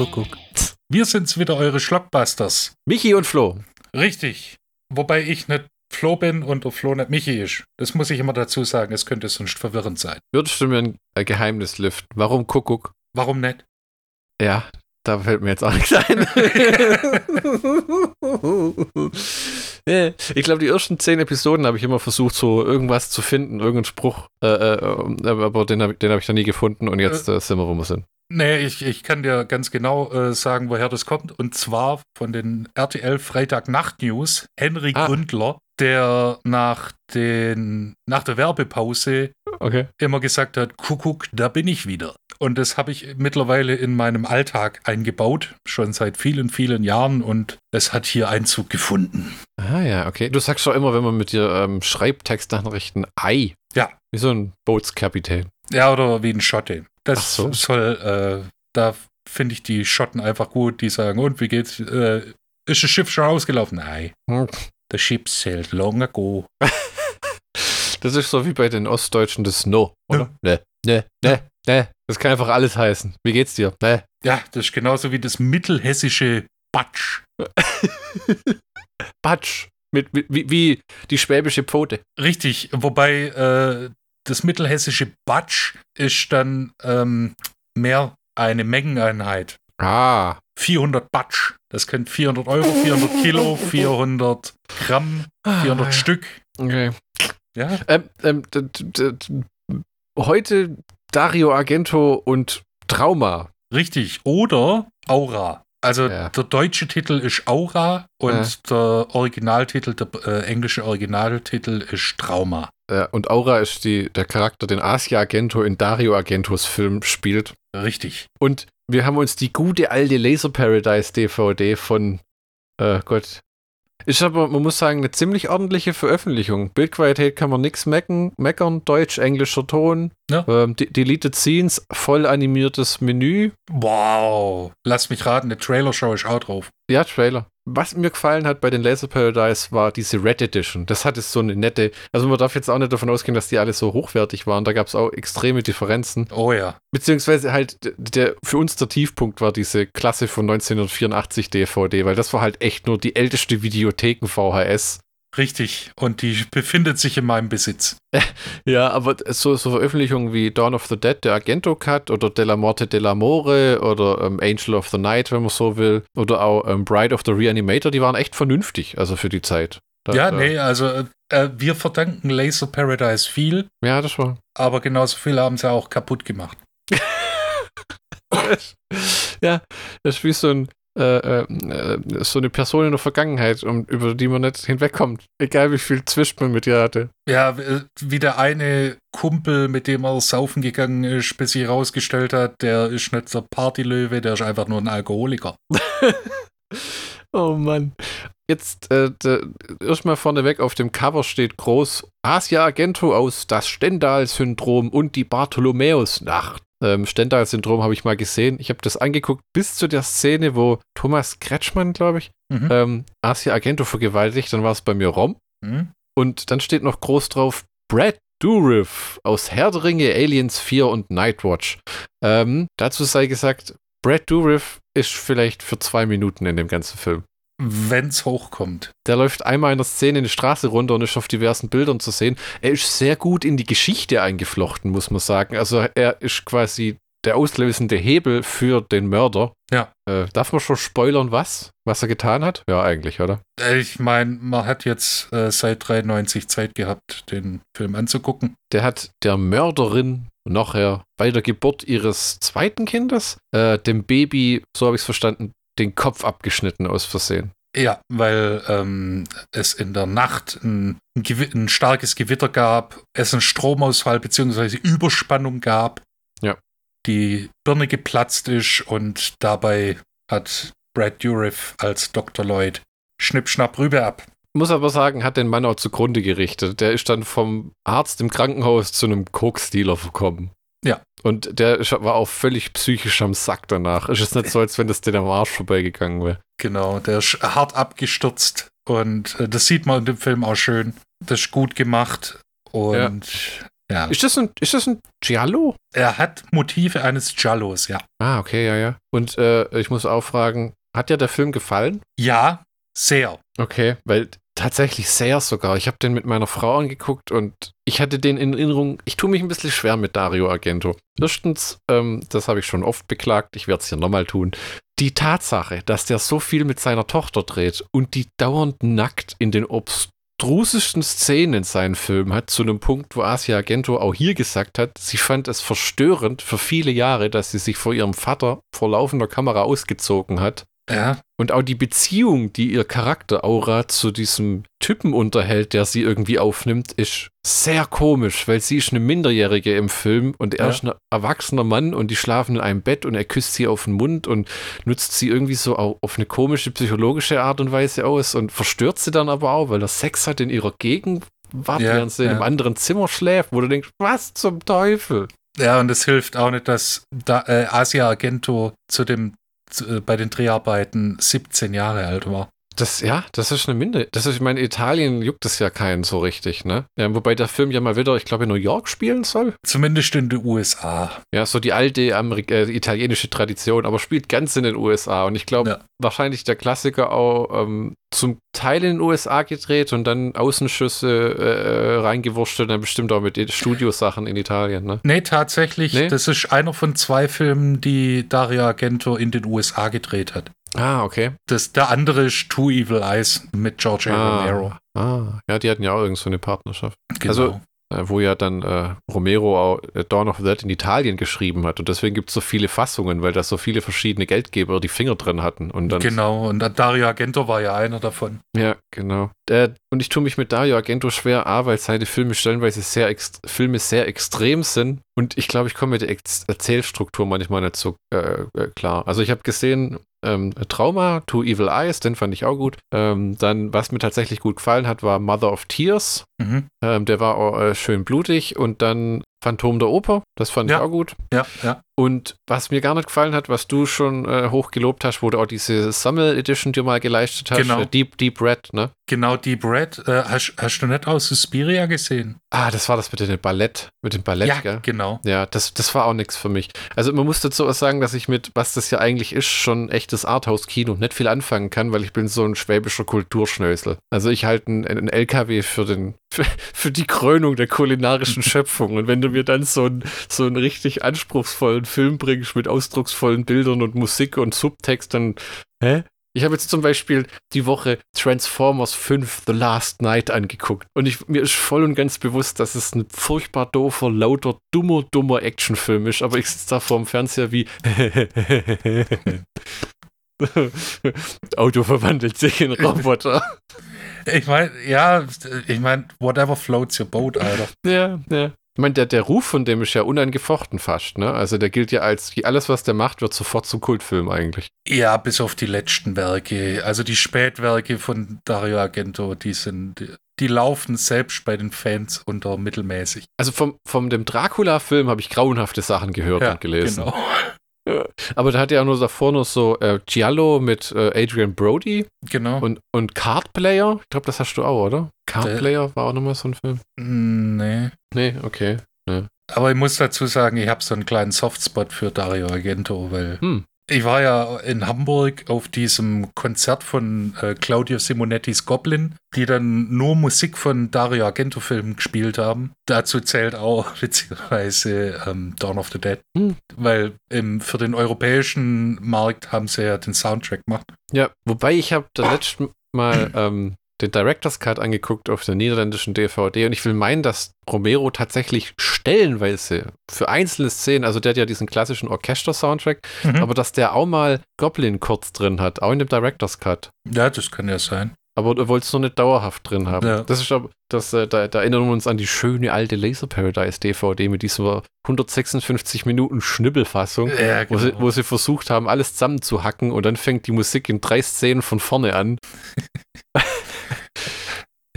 Kuckuck. Wir sind's wieder, eure Schlockbusters. Michi und Flo. Richtig. Wobei ich nicht Flo bin und der Flo nicht Michi ist. Das muss ich immer dazu sagen, es könnte sonst verwirrend sein. Würdest du mir ein Geheimnis lüften? Warum Kuckuck? Warum nicht? Ja, da fällt mir jetzt auch nichts ein. Ich glaube, die ersten zehn Episoden habe ich immer versucht, so irgendwas zu finden, irgendeinen Spruch, äh, äh, aber den habe hab ich noch nie gefunden und jetzt äh, sind wir, wo wir sind. Nee, ich, ich kann dir ganz genau äh, sagen, woher das kommt. Und zwar von den RTL Freitag-Nacht-News. Henry Ah. Gründler, der nach, den, nach der Werbepause Okay. immer gesagt hat, Kuckuck, da bin ich wieder. Und das habe ich mittlerweile in meinem Alltag eingebaut, schon seit vielen, vielen Jahren und es hat hier Einzug gefunden. Ah ja, okay. Du sagst doch immer, wenn man mit dir ähm, Schreibtextnachrichten Ei. Ja. Wie so ein Bootskapitän. Ja, oder wie ein Schotte. Das Ach so. soll, äh, da finde ich die Schotten einfach gut, die sagen, und wie geht's? Äh, ist das Schiff schon ausgelaufen? Nein. Hm. The ship sailed long ago. Das ist so wie bei den Ostdeutschen das No, oder? Ne, ne, ne, ne. Das kann einfach alles heißen. Wie geht's dir? Ne. Ja, das ist genauso wie das mittelhessische Batsch. Batsch. Mit, mit, wie, wie die schwäbische Pfote. Richtig, wobei äh, das mittelhessische Batsch ist dann ähm, mehr eine Mengeneinheit. Ah. 400 Batsch. Das können 400 Euro, 400 Kilo, 400 Gramm, 400 Ah, Stück. Okay. Ja, Ähm, ähm, heute Dario Argento und Trauma. richtig. Oder Aura. Also Ja. der deutsche Titel ist Aura und Ja. der Originaltitel, der äh, englische Originaltitel ist Trauma. Äh, und Aura ist die, der Charakter, den Asia Argento in Dario Argentos Film spielt. Richtig. Und wir haben uns die gute alte Laser Paradise DVD von äh, Gott. Ist aber, man muss sagen, eine ziemlich ordentliche Veröffentlichung. Bildqualität kann man nichts meckern, meckern. Deutsch, englischer Ton. Ja. Ähm, de- Deleted Scenes, voll animiertes Menü. Wow. Lass mich raten, eine Trailer-Show ist auch drauf. Ja, Trailer. Was mir gefallen hat bei den Laser Paradise war diese Red Edition. Das hatte so eine nette. Also man darf jetzt auch nicht davon ausgehen, dass die alle so hochwertig waren. Da gab es auch extreme Differenzen. Oh ja. Beziehungsweise halt der für uns der Tiefpunkt war diese Klasse von 1984 DVD, weil das war halt echt nur die älteste Videotheken VHS. Richtig. Und die befindet sich in meinem Besitz. Ja, aber so, so Veröffentlichungen wie Dawn of the Dead, der Argento Cut oder Della Morte dell'Amore oder ähm, Angel of the Night, wenn man so will, oder auch ähm, Bride of the Reanimator, die waren echt vernünftig, also für die Zeit. Da- ja, da- nee, also äh, wir verdanken Laser Paradise viel, Ja, das war. aber genauso viel haben sie auch kaputt gemacht. ja, das ist wie so ein äh, äh, äh, so eine Person in der Vergangenheit, um, über die man nicht hinwegkommt. Egal wie viel Zwischt man mit ihr hatte. Ja, wie der eine Kumpel, mit dem er saufen gegangen ist, bis sich herausgestellt hat, der ist nicht der Partylöwe, der ist einfach nur ein Alkoholiker. Oh Mann. Jetzt äh, erstmal vorneweg auf dem Cover steht groß Asia Argento aus Das Stendhal-Syndrom und die Bartholomäus-Nacht. Ähm, Stendhal-Syndrom habe ich mal gesehen. Ich habe das angeguckt bis zu der Szene, wo Thomas Kretschmann, glaube ich, Mhm. ähm, Asia Argento vergewaltigt. Dann war es bei mir Rom. Hm? Und dann steht noch groß drauf Brad Dourif aus Herr der Ringe, Aliens 4 und Nightwatch. Ähm, dazu sei gesagt, Brad Dourif ist vielleicht für zwei Minuten in dem ganzen Film. Wenn's hochkommt. Der läuft einmal in der Szene eine Straße runter und ist auf diversen Bildern zu sehen. Er ist sehr gut in die Geschichte eingeflochten, muss man sagen. Also er ist quasi der auslösende Hebel für den Mörder. Ja. Äh, darf man schon spoilern, was? Was er getan hat? Ja, eigentlich, oder? Äh, Ich meine, man hat jetzt äh, seit 93 Zeit gehabt, den Film anzugucken. Der hat der Mörderin nachher bei der Geburt ihres zweiten Kindes, äh, dem Baby, so habe ich es verstanden, den Kopf abgeschnitten aus Versehen. Ja, weil ähm, es in der Nacht ein, ein, ein starkes Gewitter gab, es einen Stromausfall bzw. Überspannung gab. Ja. Die Birne geplatzt ist und dabei hat Brad Dourif als Dr. Lloyd Schnipp, Schnapp, Rübe ab. Muss aber sagen, hat den Mann auch zugrunde gerichtet. Der ist dann vom Arzt im Krankenhaus zu einem Koksdealer gekommen. Ja. Und der war auch völlig psychisch am Sack danach. Es ist nicht so, als wenn das dir am Arsch vorbeigegangen wäre. Genau, der ist hart abgestürzt und äh, das sieht man in dem Film auch schön. Das ist gut gemacht und Ja. Ist das ein, ist das ein Giallo? Er hat Motive eines Giallos, ja. Ah, okay, ja, ja. Und äh, ich muss auch fragen, hat dir der Film gefallen? Ja, sehr. Okay, weil tatsächlich sehr sogar. Ich habe den mit meiner Frau angeguckt und ich hatte den in Erinnerung. Ich tue mich ein bisschen schwer mit Dario Argento. Erstens, ähm, das habe ich schon oft beklagt, ich werde es hier nochmal tun. Die Tatsache, dass der so viel mit seiner Tochter dreht und die dauernd nackt in den obstrusesten Szenen in seinen Filmen hat, zu einem Punkt, wo Asia Argento auch hier gesagt hat, sie fand es verstörend für viele Jahre, dass sie sich vor ihrem Vater vor laufender Kamera ausgezogen hat Ja, und auch die Beziehung, die ihr Charakter Aura zu diesem Typen unterhält, der sie irgendwie aufnimmt, ist sehr komisch, weil sie ist eine Minderjährige im Film und er Ja. ist ein erwachsener Mann und die schlafen in einem Bett und er küsst sie auf den Mund und nutzt sie irgendwie so au- auf eine komische psychologische Art und Weise aus und verstört sie dann aber auch, weil er Sex hat in ihrer Gegenwart, Ja, während sie in einem ja. anderen Zimmer schläft, wo du denkst, was zum Teufel? ja, und es hilft auch nicht, dass da, äh, Asia Argento zu dem, bei den Dreharbeiten 17 Jahre alt war. Das, ja, das ist eine Minde. Das ist, ich meine, Italien juckt es ja keinen so richtig, ne? Ja, wobei der Film ja mal wieder, ich glaube, in New York spielen soll. Zumindest in den USA. Ja, so die alte Amerik äh, italienische Tradition, aber spielt ganz in den USA. Und ich glaube, Ja. wahrscheinlich der Klassiker auch ähm, zum Teil in den USA gedreht und dann Außenschüsse äh, reingewurschtelt, dann bestimmt auch mit Studiosachen in Italien, ne? Nee, tatsächlich, Nee? das ist einer von zwei Filmen, die Dario Argento in den USA gedreht hat. Ah, okay. Das, der andere ist Two Evil Eyes mit George A. Romero. Ah, ah, ja, die hatten ja auch irgend so eine Partnerschaft. Genau. Also- äh, wo ja dann äh, Romero auch äh, Dawn of the Dead in Italien geschrieben hat. Und deswegen gibt es so viele Fassungen, weil da so viele verschiedene Geldgeber die Finger drin hatten. Und dann, genau, und Dario Argento war ja einer davon. Ja, genau. Äh, und ich tue mich mit Dario Argento schwer, A, weil seine Filme stellenweise sehr, Filme sehr extrem sind. Und ich glaube, ich komme mit der Ex Erzählstruktur manchmal nicht so äh, äh, klar. Also ich habe gesehen, ähm, Trauma, Two Evil Eyes, den fand ich auch gut. Ähm, dann, was mir tatsächlich gut gefallen hat, war Mother of Tears. Mhm. Ähm, der war auch, äh, schön blutig. Und dann Phantom der Oper, das fand Ja. ich auch gut. Ja, ja. Und was mir gar nicht gefallen hat, was du schon äh, hoch gelobt hast, wo du auch diese Sammel Edition dir mal geleistet hast, Genau. äh, Deep Deep Red, ne? Genau, Deep Red. Äh, hast, hast du nicht aus Suspiria gesehen? Ah, das war das mit dem Ballett, mit dem Ballett, ja, gell? genau. Ja, das, das war auch nichts für mich. Also man muss dazu auch sagen, dass ich mit, was das ja eigentlich ist, schon echtes Arthouse-Kino nicht viel anfangen kann, weil ich bin so ein schwäbischer Kulturschnösel. Also ich halte einen, einen LKW für den, für, für die Krönung der kulinarischen Schöpfung. Und wenn du mir dann so, ein, so einen richtig anspruchsvollen Film bringst mit ausdrucksvollen Bildern und Musik und Subtext, dann, hä? Ich habe jetzt zum Beispiel die Woche Transformers 5 The Last Night angeguckt. Und ich, mir ist voll und ganz bewusst, dass es ein furchtbar doofer, lauter, dummer, dummer Actionfilm ist. Aber ich sitze da vor dem Fernseher wie Auto verwandelt sich in Roboter. Ich meine, ja, ich meine, whatever floats your boat, Alter. ja, ja. Ich meine, der, der Ruf von dem ist ja unangefochten fast, ne? Also der gilt ja als, alles was der macht, wird sofort zum Kultfilm eigentlich. Ja, bis auf die letzten Werke. Also die Spätwerke von Dario Argento, die sind, die laufen selbst bei den Fans unter mittelmäßig. Also vom, vom dem Dracula-Film habe ich grauenhafte Sachen gehört und gelesen. genau. Aber da hat er ja nur davor noch so äh, Giallo mit äh, Adrian Brody Genau. und, und Card Player. Ich glaube, das hast du auch, oder? Card Äh. Player war auch nochmal so ein Film. Mm, nee. Nee, okay. Aber ich muss dazu sagen, ich habe so einen kleinen Softspot für Dario Argento, weil Hm. Ich war ja in Hamburg auf diesem Konzert von äh, Claudio Simonettis Goblin, die dann nur Musik von Dario Argento-Filmen gespielt haben. Dazu zählt auch beziehungsweise ähm, Dawn of the Dead, Hm. weil ähm, für den europäischen Markt haben sie ja den Soundtrack gemacht. Ja, wobei ich habe da letzten Mal ähm, den Director's Cut angeguckt auf der niederländischen DVD und ich will meinen, dass Romero tatsächlich stellenweise für einzelne Szenen, also der hat ja diesen klassischen Orchester-Soundtrack, Mhm. aber dass der auch mal Goblin kurz drin hat, auch in dem Director's Cut. Ja, das kann ja sein. Aber du wolltest noch nicht dauerhaft drin haben. Ja. Das ist das, äh, da, da erinnern wir uns an die schöne alte Laser Paradise DVD mit dieser 156 Minuten Schnibbelfassung, Ja, wo, sie, genau. wo sie versucht haben, alles zusammenzuhacken und dann fängt die Musik in drei Szenen von vorne an.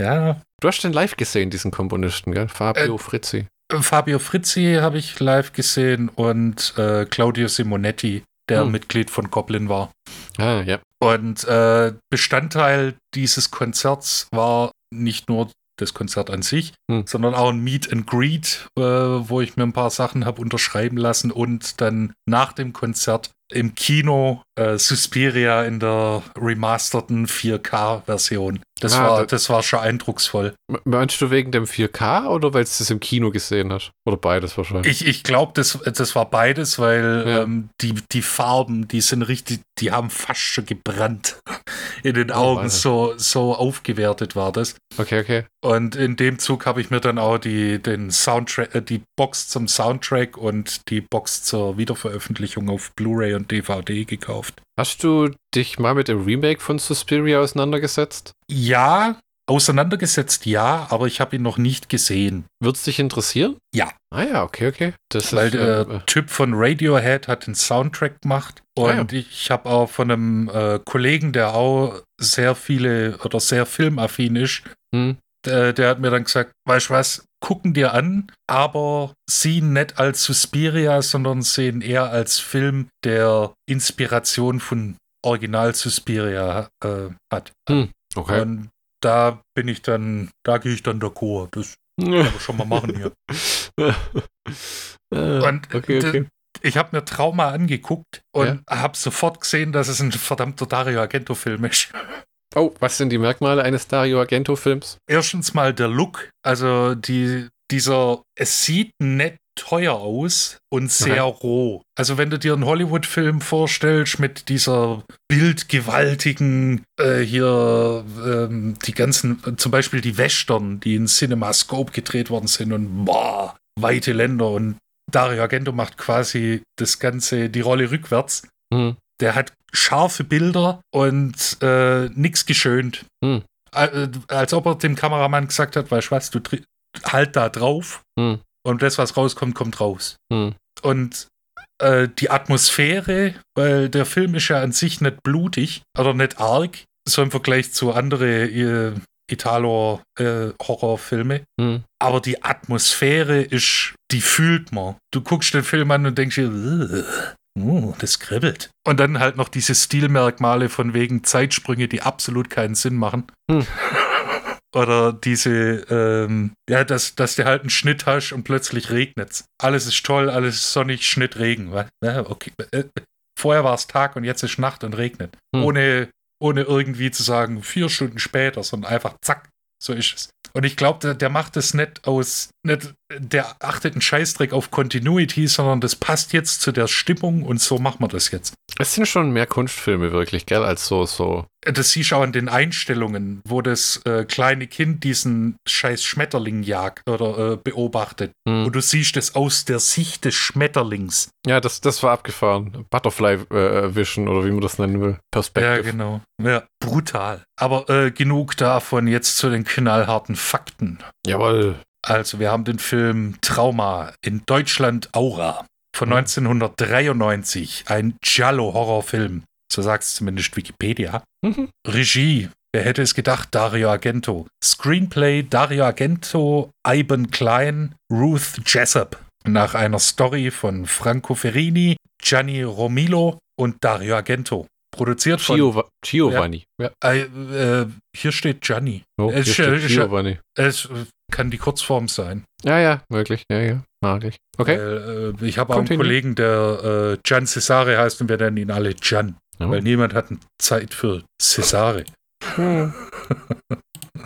ja. Du hast den live gesehen, diesen Komponisten, gell? Fabio Äh, Frizzi. Fabio Frizzi habe ich live gesehen und äh, Claudio Simonetti, der Hm. Mitglied von Goblin war. Ah, ja. Und äh, Bestandteil dieses Konzerts war nicht nur das Konzert an sich, Hm. sondern auch ein Meet and Greet, äh, wo ich mir ein paar Sachen habe unterschreiben lassen und dann nach dem Konzert im Kino äh, Suspiria in der remasterten 4K-Version. Das, Ah, war, da- das war schon eindrucksvoll. Meinst du wegen dem 4K oder weil du es im Kino gesehen hast? Oder beides wahrscheinlich? Ich, ich glaube, das, das war beides, weil Ja. ähm, die, die Farben, die sind richtig, die haben fast schon gebrannt in den Oh, Augen. Alter. so, so aufgewertet war das. Okay, okay. Und in dem Zug habe ich mir dann auch die, den Soundtrack, äh, die Box zum Soundtrack und die Box zur Wiederveröffentlichung auf Blu-ray und DVD gekauft. Hast du dich mal mit dem Remake von Suspiria auseinandergesetzt? Ja, auseinandergesetzt ja, aber ich habe ihn noch nicht gesehen. Würde es dich interessieren? Ja. Ah ja, okay, okay. Das Weil ist, der äh, Typ von Radiohead hat den Soundtrack gemacht. Ah, Und ich habe auch von einem äh, Kollegen, der auch sehr viele oder sehr filmaffin ist, hm, der, der hat mir dann gesagt, weißt du was, gucken dir an, aber sieh ihn nicht als Suspiria, sondern sehen eher als Film, der Inspiration von Original Suspiria äh, hat. okay. Und da bin ich dann, da gehe ich dann d'accord. Das kann man schon mal machen hier. Äh, Und okay, d- okay. Ich habe mir Trauma angeguckt und habe sofort gesehen, dass es ein verdammter Dario Argento-Film ist. Oh, was sind die Merkmale eines Dario Argento-Films? Erstens mal der Look, also die, dieser, es sieht nett teuer aus und sehr roh. Also wenn du dir einen Hollywood-Film vorstellst mit dieser bildgewaltigen, äh, hier ähm, die ganzen, zum Beispiel die Western, die in CinemaScope gedreht worden sind und boah, weite Länder und Dario Argento macht quasi das Ganze, die Rolle rückwärts. Hm. Der hat scharfe Bilder und äh, nix geschönt. Hm. Äh, Als ob er dem Kameramann gesagt hat, weißt du was, du halt da drauf Hm. und das, was rauskommt, kommt raus. Hm. Und äh, die Atmosphäre, weil der Film ist ja an sich nicht blutig oder nicht arg, so im Vergleich zu anderen äh, Italo-Horrorfilme. Hm. Aber die Atmosphäre ist, die fühlt man. Du guckst den Film an und denkst dir, "Ugh, oh, das kribbelt. Und dann halt noch diese Stilmerkmale von wegen Zeitsprünge, die absolut keinen Sinn machen. Hm. Oder diese, ähm, ja, dass, dass du halt einen Schnitt hast und plötzlich regnet's. Alles ist toll, alles ist sonnig, Schnitt, Regen. Ja, okay. Äh, Vorher war es Tag und jetzt ist Nacht und regnet. Hm. Ohne, ohne irgendwie zu sagen, vier Stunden später, sondern einfach zack, so ist es. Und ich glaube, der, der macht das nicht aus, nicht, der achtet einen Scheißdreck auf Continuity, sondern das passt jetzt zu der Stimmung und so machen wir das jetzt. Es sind schon mehr Kunstfilme wirklich, gell, als so, so. Das siehst du auch an den Einstellungen, wo das äh, kleine Kind diesen scheiß Schmetterling jagt oder äh, beobachtet. Hm. Und du siehst es aus der Sicht des Schmetterlings. Ja, das, das war abgefahren. Butterfly äh, Vision oder wie man das nennen will. Ja, Perspective. genau. Ja, brutal. Aber äh, genug davon jetzt zu den knallharten Fakten. Jawohl. Also, wir haben den Film Trauma in Deutschland Aura von Mhm. 1993. Ein Giallo-Horrorfilm. So sagt es zumindest Wikipedia. Mhm. Regie. Wer hätte es gedacht? Dario Argento. Screenplay Dario Argento, Ivan Klein, Ruth Jessup. Nach einer Story von Franco Ferrini, Gianni Romilo und Dario Argento. Produziert von. Giova Giovanni. Ja. Äh, äh, hier steht Gianni. Oh, Es hier ja- steht es ist ja- Giovanni. Es äh, kann die Kurzform sein. Ja, ja, möglich. Ja, ja. Mag ich. Okay. Weil, äh, ich habe auch einen. Kollegen, der äh, Gian Cesare heißt und wir nennen ihn alle Gian. Ja. Weil niemand hat Zeit für Cesare. Hm.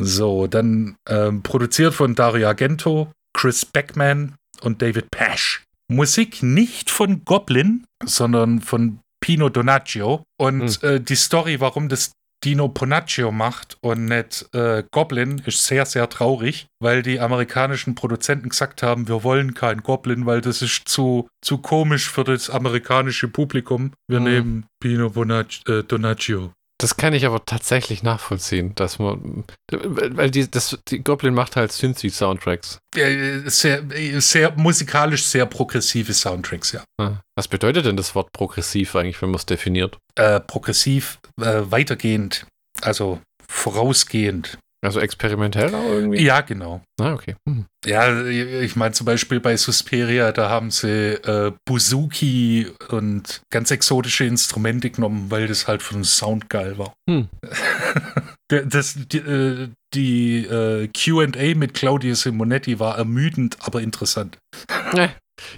So, dann ähm, produziert von Dario Argento, Chris Beckman und David Pash. Musik nicht von Goblin, sondern von Pino Donaggio. Und äh, die Story, warum das Dino Ponaccio macht und nicht äh, Goblin, ist sehr, sehr traurig, weil die amerikanischen Produzenten gesagt haben, wir wollen keinen Goblin, weil das ist zu, zu komisch für das amerikanische Publikum. Wir Mhm. nehmen Pino Bonac äh, Donaggio. Das kann ich aber tatsächlich nachvollziehen, dass man. Weil die, das, die Goblin macht halt Synthi-Soundtracks. Äh, sehr, äh, sehr musikalisch sehr progressive Soundtracks, ja. Ah, Was bedeutet denn das Wort progressiv eigentlich, wenn man es definiert? Äh, progressiv, äh, weitergehend, also vorausgehend. Also experimentell auch irgendwie? Ja, genau. Ah, okay. Hm. Ja, ich meine zum Beispiel bei Suspiria, da haben sie äh, Buzuki und ganz exotische Instrumente genommen, weil das halt für den Sound geil war. Hm. Das, die, äh, die äh, QA mit Claudio Simonetti war ermüdend, aber interessant.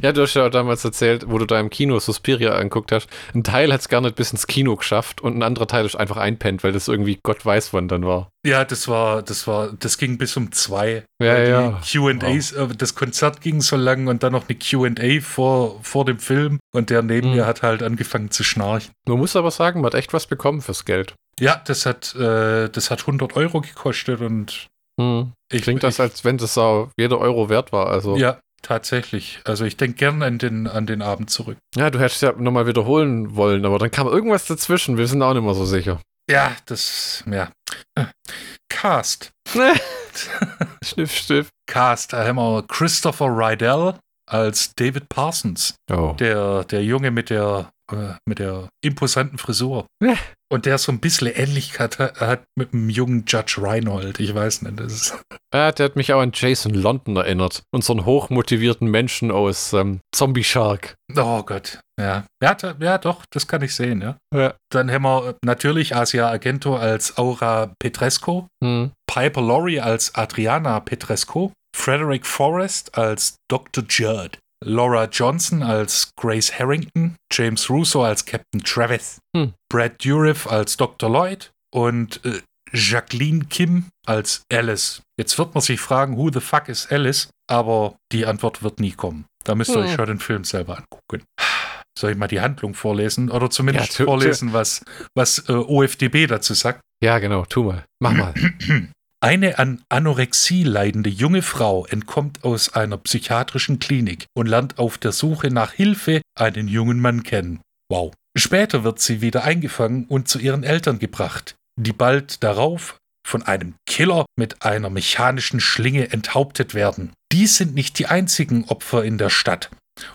Ja, du hast ja damals erzählt, wo du da im Kino Suspiria anguckt hast. Ein Teil hat es gar nicht bis ins Kino geschafft und ein anderer Teil ist einfach einpennt, weil das irgendwie Gott weiß wann dann war. Ja, das war, das war, das ging bis um zwei. Ja, ja. QAs, äh, das Konzert ging so lang und dann noch eine QA vor, vor dem Film und der neben Mhm. mir hat halt angefangen zu schnarchen. Man muss aber sagen, man hat echt was bekommen fürs Geld. Ja, das hat, äh, das hat 100 Euro gekostet und Hm. ich, Klingt das, ich, als wenn das auch jeder Euro wert war. Also. Ja, tatsächlich. Also ich denke gern an den, an den Abend zurück. Ja, du hättest ja nochmal wiederholen wollen, aber dann kam irgendwas dazwischen. Wir sind auch nicht mehr so sicher. Ja, das, ja. Cast. Schniff, schniff. Cast, da haben wir Christopher Rydell als David Parsons. Oh. Der, der Junge mit der, äh, mit der imposanten Frisur. Ja. Und der so ein bisschen Ähnlichkeit hat, hat mit dem jungen Judge Reinhold. Ich weiß nicht. Das ist, Ja, der hat mich auch an Jason London erinnert. Unseren hochmotivierten Menschen aus ähm, Zombie Shark. oh Gott. Ja. Ja, ja, doch, das kann ich sehen, ja. Ja. Dann haben wir natürlich Asia Argento als Aura Petresco, Hm. Piper Laurie als Adriana Petresco, Frederick Forrest als Dr. Judd, Laura Johnson als Grace Harrington, James Russo als Captain Travis, Hm. Brad Dourif als Dr. Lloyd und äh, Jacqueline Kim als Alice. Jetzt wird man sich fragen, who the fuck is Alice? Aber die Antwort wird nie kommen. Da müsst ihr Hm. euch schon den Film selber angucken. Soll ich mal die Handlung vorlesen? Oder zumindest Ja, vorlesen, was, was äh, OFDB dazu sagt? Ja, genau. Tu mal. Mach mal. Eine an Anorexie leidende junge Frau entkommt aus einer psychiatrischen Klinik und lernt auf der Suche nach Hilfe einen jungen Mann kennen. Wow. Später wird sie wieder eingefangen und zu ihren Eltern gebracht, die bald darauf von einem Killer mit einer mechanischen Schlinge enthauptet werden. Dies sind nicht die einzigen Opfer in der Stadt.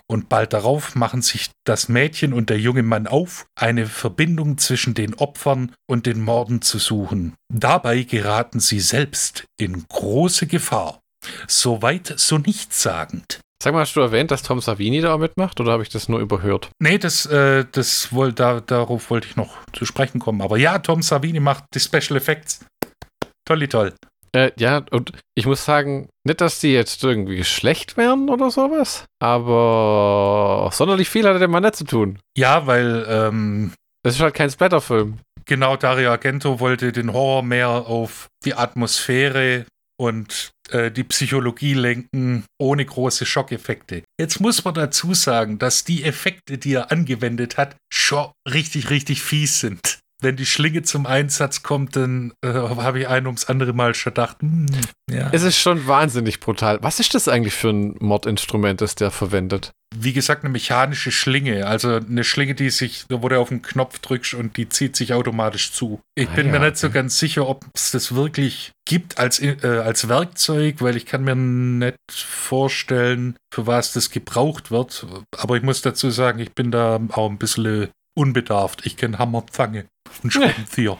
Und bald darauf machen sich das Mädchen und der junge Mann auf, eine Verbindung zwischen den Opfern und den Morden zu suchen. Dabei geraten sie selbst in große Gefahr. Soweit so nichtssagend. Sag mal, hast du erwähnt, dass Tom Savini da mitmacht oder habe ich das nur überhört? Nee, das, äh, das woll, da, darauf wollte ich noch zu sprechen kommen. Aber ja, Tom Savini macht die Special Effects. Tolli toll. Äh, ja, und ich muss sagen, nicht, dass die jetzt irgendwie schlecht wären oder sowas, aber sonderlich viel hatte der Mann nicht zu tun. Ja, weil ähm, Das ist halt kein Splatterfilm. genau Dario Argento wollte den Horror mehr auf die Atmosphäre und äh, die Psychologie lenken, ohne große Schockeffekte. Jetzt muss man dazu sagen, dass die Effekte, die er angewendet hat, schon richtig, richtig fies sind. Wenn die Schlinge zum Einsatz kommt, dann äh, habe ich ein ums andere Mal schon gedacht, hm, ja. Es ist schon wahnsinnig brutal. Was ist das eigentlich für ein Mordinstrument, das der verwendet? wie gesagt, eine mechanische Schlinge. Also eine Schlinge, die sich, wo du auf den Knopf drückst und die zieht sich automatisch zu. Ich Ah bin ja, mir nicht so okay. ganz sicher, ob es das wirklich gibt als, äh, als Werkzeug, weil ich kann mir nicht vorstellen, für was das gebraucht wird. Aber ich muss dazu sagen, ich bin da auch ein bisschen unbedarft. Ich kenne Hammer, Zange und Schraubenzieher.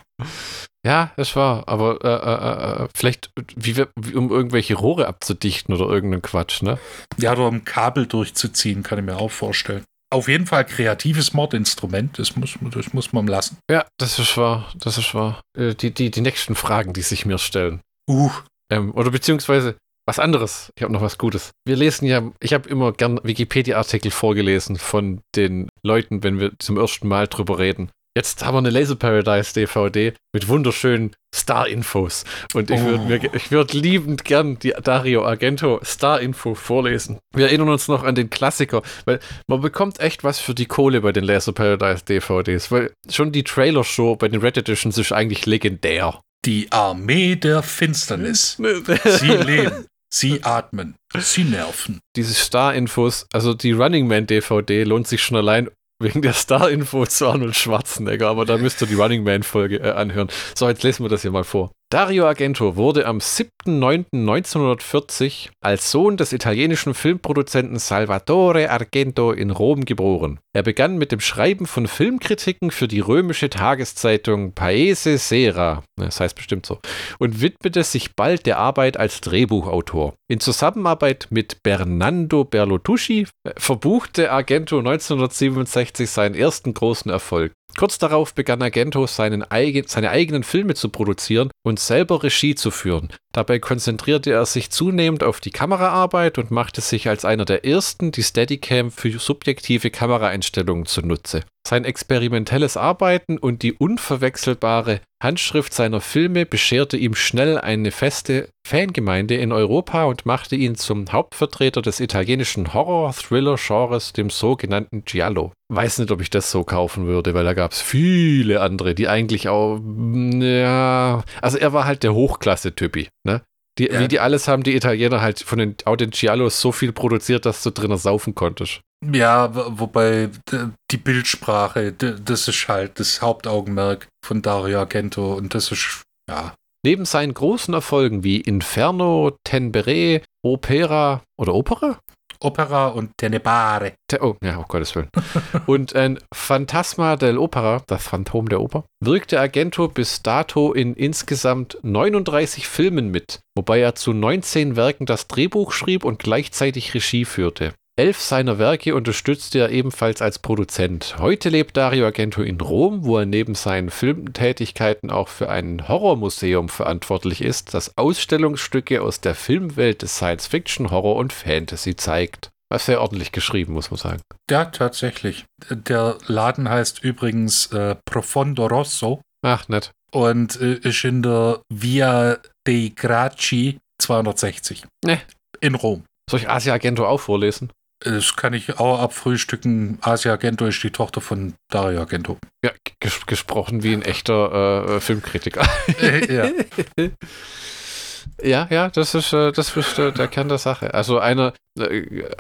Ja, das war, aber äh, äh, äh, vielleicht, wie, wir- wie, um irgendwelche Rohre abzudichten oder irgendeinen Quatsch, ne? ja, oder um Kabel durchzuziehen, kann ich mir auch vorstellen. Auf jeden Fall kreatives Mordinstrument, das muss, das muss man lassen. Ja, das ist wahr, das ist wahr. Äh, die, die, die nächsten Fragen, die sich mir stellen. Uh, Ähm, oder beziehungsweise was anderes. Ich habe noch was Gutes. Wir lesen ja, ich habe immer gern Wikipedia-Artikel vorgelesen von den Leuten, wenn wir zum ersten Mal drüber reden. Jetzt haben wir eine Laser Paradise DVD mit wunderschönen Star-Infos. Und ich würde Oh. mir, ich würde liebend gern die Dario Argento Star-Info vorlesen. Wir erinnern uns noch an den Klassiker, weil man bekommt echt was für die Kohle bei den Laser Paradise DVDs, weil schon die Trailer-Show bei den Red Editions ist eigentlich legendär. die Armee der Finsternis. Sie leben, sie atmen, sie nerven. diese Star-Infos, also die Running Man DVD lohnt sich schon allein wegen der Star-Info zu Arnold Schwarzenegger, aber da müsst ihr die Running Man-Folge äh, anhören. So, jetzt lesen wir das hier mal vor. Dario Argento wurde am 7.9.1940 als Sohn des italienischen Filmproduzenten Salvatore Argento in Rom geboren. Er begann mit dem Schreiben von Filmkritiken für die römische Tageszeitung Paese Sera. Das heißt bestimmt so. Und widmete sich bald der Arbeit als Drehbuchautor. In Zusammenarbeit mit Bernardo Berlottucci äh, verbuchte Argento 1967 seinen ersten großen Erfolg. Kurz darauf begann Argento seinen eigen, seine eigenen Filme zu produzieren und selber Regie zu führen. Dabei konzentrierte er sich zunehmend auf die Kameraarbeit und machte sich als einer der ersten die Steadicam für subjektive Kameraeinstellungen zunutze. Sein experimentelles Arbeiten und die unverwechselbare Handschrift seiner Filme bescherte ihm schnell eine feste Fangemeinde in Europa und machte ihn zum Hauptvertreter des italienischen Horror-Thriller-Genres, dem sogenannten Giallo. Weiß nicht, ob ich das so kaufen würde, weil da gab es viele andere, die eigentlich auch, ja, also er war halt der Hochklasse-Typi, ne? Die, ja. Wie die alles haben, die Italiener halt von den, auch den Giallos so viel produziert, dass du drinnen saufen konntest. Ja, wobei die Bildsprache, das ist halt das Hauptaugenmerk von Dario Argento und das ist, ja. Neben seinen großen Erfolgen wie Inferno, Tenbere, Opera oder Opera? Opera und Tenebare. Te oh, ja, oh Gottes Willen. und ein Phantasma dell'Opera, das Phantom der Oper, wirkte Argento bis dato in insgesamt 39 Filmen mit, wobei er zu 19 Werken das Drehbuch schrieb und gleichzeitig Regie führte. Elf seiner Werke unterstützte er ebenfalls als Produzent. Heute lebt Dario Argento in Rom, wo er neben seinen Filmtätigkeiten auch für ein Horrormuseum verantwortlich ist, das Ausstellungsstücke aus der Filmwelt des Science Fiction, Horror und Fantasy zeigt. Was sehr ordentlich geschrieben, muss man sagen. Ja, tatsächlich. Der Laden heißt übrigens äh, Profondo Rosso. Ach, nett. Und äh, ist in der Via dei Gracchi 260. Ne. In Rom. Soll ich Asia Argento auch vorlesen? Das kann ich auch abfrühstücken. Asia Argento ist die Tochter von Dario Argento. Ja, ges gesprochen wie ein echter äh, Filmkritiker. Äh, ja. Ja, ja, das ist, äh, das ist äh, der Kern der Sache. Also einer,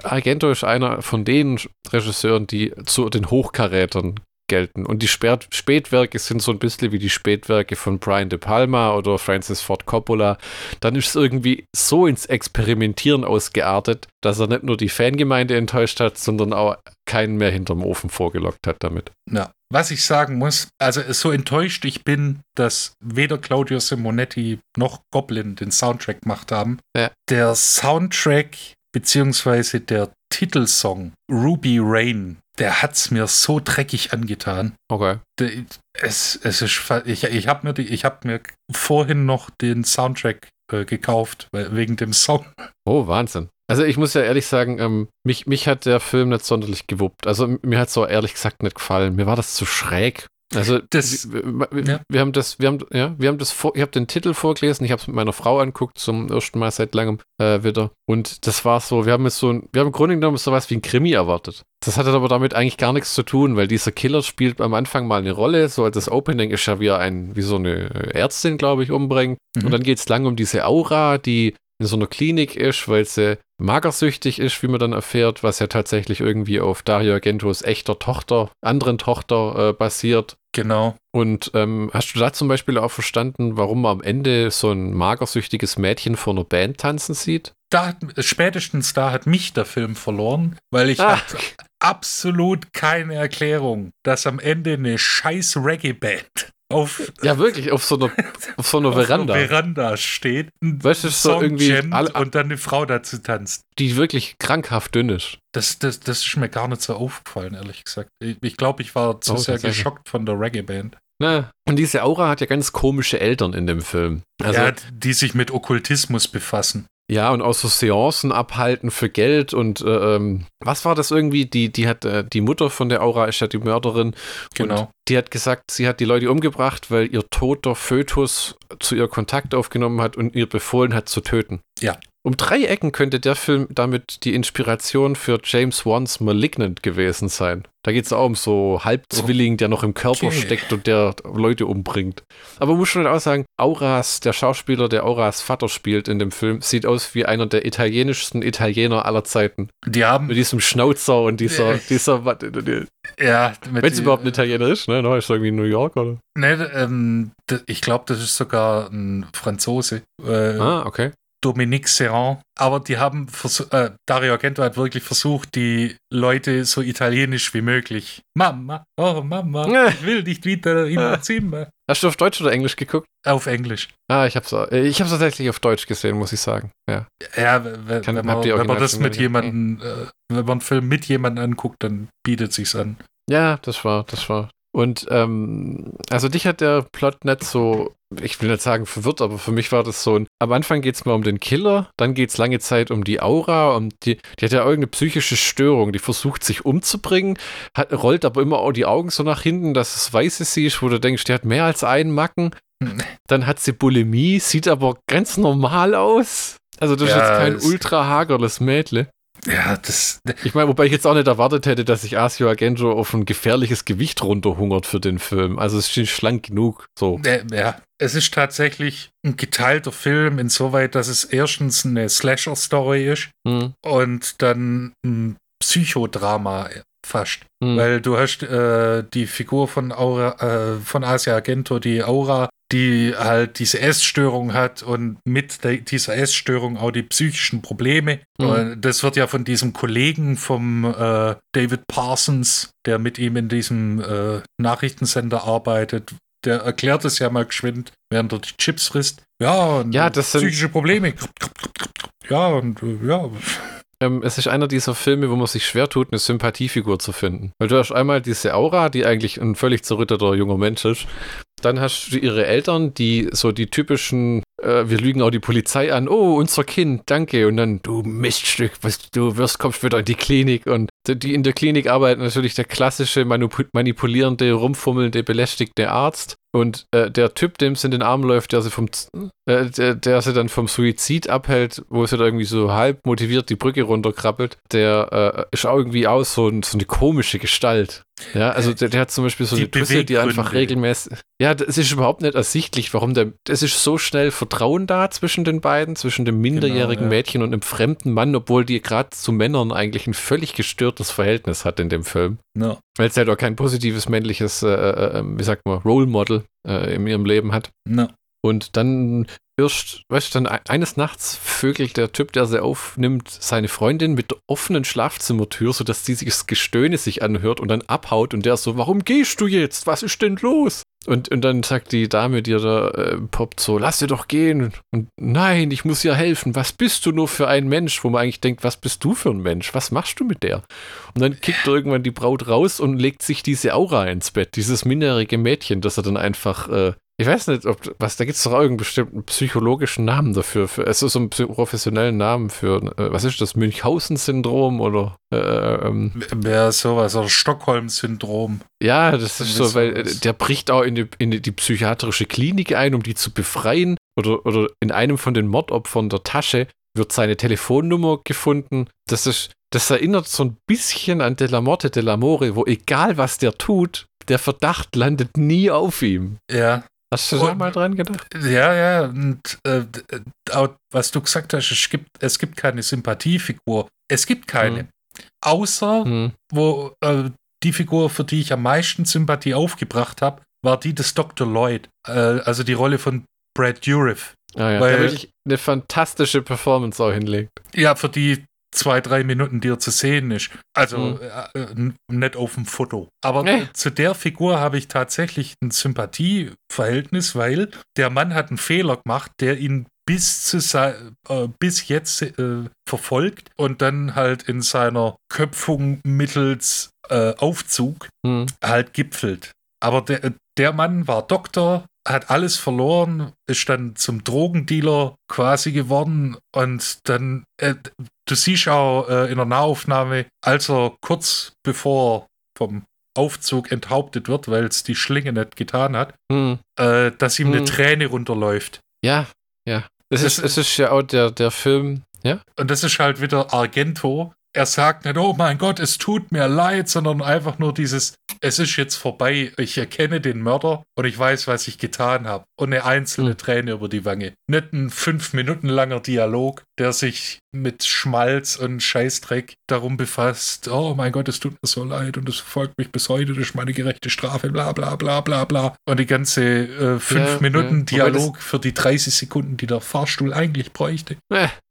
Argento ist einer von den Regisseuren, die zu den Hochkarätern gelten. Und die Spät Spätwerke sind so ein bisschen wie die Spätwerke von Brian De Palma oder Francis Ford Coppola. Dann ist es irgendwie so ins Experimentieren ausgeartet, dass er nicht nur die Fangemeinde enttäuscht hat, sondern auch keinen mehr hinterm Ofen vorgelockt hat damit. Ja. Was ich sagen muss, also so enttäuscht ich bin, dass weder Claudio Simonetti noch Goblin den Soundtrack gemacht haben. Ja. Der Soundtrack beziehungsweise der Titelsong Ruby Rain der hat es mir so dreckig angetan. Okay. Es, es ist, ich ich habe mir, hab mir vorhin noch den Soundtrack äh, gekauft, wegen dem Song. Oh, Wahnsinn. Also ich muss ja ehrlich sagen, ähm, mich, mich hat der Film nicht sonderlich gewuppt. Also mir hat es so ehrlich gesagt nicht gefallen. Mir war das zu schräg. Also das, wir, wir, ja. wir, haben das, wir haben, ja, wir haben das vor, ich habe den Titel vorgelesen, ich habe es mit meiner Frau anguckt zum ersten Mal seit langem äh, wieder. Und das war so, wir haben jetzt so ein, wir haben im Grunde genommen sowas wie ein Krimi erwartet. Das hat aber damit eigentlich gar nichts zu tun, weil dieser Killer spielt am Anfang mal eine Rolle. So das Opening ist ja wie ein, wie so eine Ärztin, glaube ich, umbringen. Mhm. Und dann geht es lang um diese Aura, die in so einer Klinik ist, weil sie magersüchtig ist, wie man dann erfährt, was ja tatsächlich irgendwie auf Dario Argentos echter Tochter, anderen Tochter äh, basiert. Genau. Und ähm, hast du da zum Beispiel auch verstanden, warum man am Ende so ein magersüchtiges Mädchen vor einer Band tanzen sieht? Da hat, spätestens da hat mich der Film verloren, weil ich ah. absolut keine Erklärung, dass am Ende eine scheiß Reggae-Band auf ja wirklich auf so einer auf so einer Veranda auf einer Veranda. Steht weißt du so irgendwie alle, und dann eine Frau dazu tanzt. Die wirklich krankhaft dünn ist. Das, das, das ist mir gar nicht so aufgefallen ehrlich gesagt. Ich, ich glaube ich war zu oh, sehr geschockt von der Reggae Band na, und diese Aura hat ja ganz komische Eltern in dem Film. Also, ja, die sich mit Okkultismus befassen. Ja, und auch so Seancen abhalten für Geld und äh, ähm, was war das irgendwie? Die, die hat, äh, die Mutter von der Aura ist ja die Mörderin. Genau. die hat gesagt, sie hat die Leute umgebracht, weil ihr toter Fötus zu ihr Kontakt aufgenommen hat und ihr befohlen hat zu töten. Ja. Um drei Ecken könnte der Film damit die Inspiration für James Wan's Malignant gewesen sein. Da geht es auch um so Halbzwilling, der noch im Körper okay. steckt und der Leute umbringt. Aber muss schon auch sagen, Auras, der Schauspieler, der Auras Vater spielt in dem Film, sieht aus wie einer der italienischsten Italiener aller Zeiten. Die haben. Mit diesem Schnauzer und dieser. Äh, dieser ja, wenn es überhaupt ein Italiener ist, ne? Ist irgendwie New York, oder? Ne, ähm, ich glaube, das ist sogar ein Franzose. Äh, ah, okay Dominique Serrand. Aber die haben, äh, Dario Argento hat wirklich versucht, die Leute so italienisch wie möglich. Mama, oh Mama, ich will nicht wieder in das Zimmer. Hast du auf Deutsch oder Englisch geguckt? Auf Englisch. Ah, ich hab's, äh, ich hab's tatsächlich auf Deutsch gesehen, muss ich sagen. Ja, ja wenn, Kann, wenn, man, wenn man das mit jemandem, äh, wenn man einen Film mit jemandem anguckt, dann bietet sich's an. Ja, das war, das war. Und ähm, also dich hat der Plot nicht so, ich will nicht sagen verwirrt, aber für mich war das so ein, am Anfang geht es mal um den Killer, dann geht es lange Zeit um die Aura, um die, die hat ja irgendeine psychische Störung, die versucht sich umzubringen, hat, rollt aber immer auch die Augen so nach hinten, dass es weiße siehst, wo du denkst, die hat mehr als einen Macken. Hm. Dann hat sie Bulimie, sieht aber ganz normal aus. Also das ja, ist jetzt kein ultra hagerles Mädle. Ja, das. Ich meine, wobei ich jetzt auch nicht erwartet hätte, dass sich Asio Argento auf ein gefährliches Gewicht runterhungert für den Film. Also es ist schlank genug. So. Ja, es ist tatsächlich ein geteilter Film, insoweit, dass es erstens eine Slasher-Story ist hm. und dann ein Psychodrama fast. Hm. Weil du hast äh, die Figur von Aura, äh, von Asia Argento, die Aura, die halt diese Essstörung hat und mit der, dieser Essstörung auch die psychischen Probleme. Mhm. Das wird ja von diesem Kollegen vom äh, David Parsons, der mit ihm in diesem äh, Nachrichtensender arbeitet, der erklärt es ja mal geschwind, während er die Chips frisst. Ja, und ja, das psychische sind Probleme. Ja, und äh, ja. Ähm, es ist einer dieser Filme, wo man sich schwer tut, eine Sympathiefigur zu finden. Weil du hast einmal diese Aura, die eigentlich ein völlig zerrütteter junger Mensch ist. Dann hast du ihre Eltern, die so die typischen, äh, wir lügen auch die Polizei an, oh, unser Kind, danke. Und dann, du Miststück, was du wirst, kommst wieder in die Klinik. Und die in der Klinik arbeiten natürlich der klassische manipulierende, rumfummelnde, belästigte Arzt. Und äh, der Typ, dem es in den Arm läuft, der sie, vom, äh, der, der sie dann vom Suizid abhält, wo sie da irgendwie so halb motiviert die Brücke runterkrabbelt, der äh, ist auch irgendwie aus so, so eine komische Gestalt. Ja, also der, der, hat zum Beispiel so die eine Tusse, die einfach regelmäßig. Ja, es ist überhaupt nicht ersichtlich, warum der. Es ist so schnell Vertrauen da zwischen den beiden, zwischen dem minderjährigen genau, ja. Mädchen und dem fremden Mann, obwohl die gerade zu Männern eigentlich ein völlig gestörtes Verhältnis hat in dem Film. No. Weil es halt auch kein positives männliches, äh, äh, ähm, wie sagt man, Role Model äh, in ihrem Leben hat. No. Und dann erst, weißt du, dann eines Nachts vögelt der Typ, der sie aufnimmt, seine Freundin mit der offenen Schlafzimmertür, sodass sie sich das Gestöhne sich anhört und dann abhaut und der so, warum gehst du jetzt? Was ist denn los? Und, und dann sagt die Dame, die da äh, poppt, so, lass dir doch gehen. Und nein, ich muss ihr helfen. Was bist du nur für ein Mensch? Wo man eigentlich denkt, was bist du für ein Mensch? Was machst du mit der? Und dann kickt irgendwann die Braut raus und legt sich diese Aura ins Bett, dieses minderjährige Mädchen, das er dann einfach äh, ich weiß nicht, ob was, da gibt es doch irgendeinen bestimmten psychologischen Namen dafür. Für, es ist so einen professionellen Namen für, äh, was ist das, Münchhausen-Syndrom oder äh, ähm, Ja, sowas, oder Stockholm-Syndrom. Ja, das ist so, weil äh, der bricht auch in die, in die psychiatrische Klinik ein, um die zu befreien. Oder, oder in einem von den Mordopfern der Tasche wird seine Telefonnummer gefunden. Das ist, das erinnert so ein bisschen an De La Morte de la More, wo egal was der tut, der Verdacht landet nie auf ihm. Ja. Hast du da mal dran gedacht? Ja, ja. Und äh, was du gesagt hast, es gibt, es gibt keine Sympathiefigur. Es gibt keine. Hm. Außer, hm. wo äh, die Figur, für die ich am meisten Sympathie aufgebracht habe, war die des Dr. Lloyd. Äh, also die Rolle von Brad Dourif. Ah ja, weil, der wirklich eine fantastische Performance auch hinlegt. Ja, für die zwei, drei Minuten, die er zu sehen ist. Also mhm. äh, äh nicht auf dem Foto. Aber nee. zu der Figur habe ich tatsächlich ein Sympathieverhältnis, weil der Mann hat einen Fehler gemacht, der ihn bis, zu äh, bis jetzt äh, verfolgt und dann halt in seiner Köpfung mittels äh, Aufzug mhm. halt gipfelt. Aber der, der Mann war Doktor, hat alles verloren, ist dann zum Drogendealer quasi geworden und dann, äh, du siehst auch äh, in der Nahaufnahme, als er kurz bevor vom Aufzug enthauptet wird, weil es die Schlinge nicht getan hat, hm. äh, dass ihm hm. eine Träne runterläuft. Ja, ja. Es ist, es ist ja auch der, der Film, ja. Und das ist halt wieder Argento, er sagt nicht, oh mein Gott, es tut mir leid, sondern einfach nur dieses, es ist jetzt vorbei, ich erkenne den Mörder und ich weiß, was ich getan habe. Und eine einzelne. Träne über die Wange. Nicht ein fünf Minuten langer Dialog, der sich mit Schmalz und Scheißdreck darum befasst, oh mein Gott, es tut mir so leid und es verfolgt mich bis heute, das ist meine gerechte Strafe, bla bla bla bla bla. Und die ganze äh, fünf Ja, Minuten ja. Dialog für die 30 Sekunden, die der Fahrstuhl eigentlich bräuchte.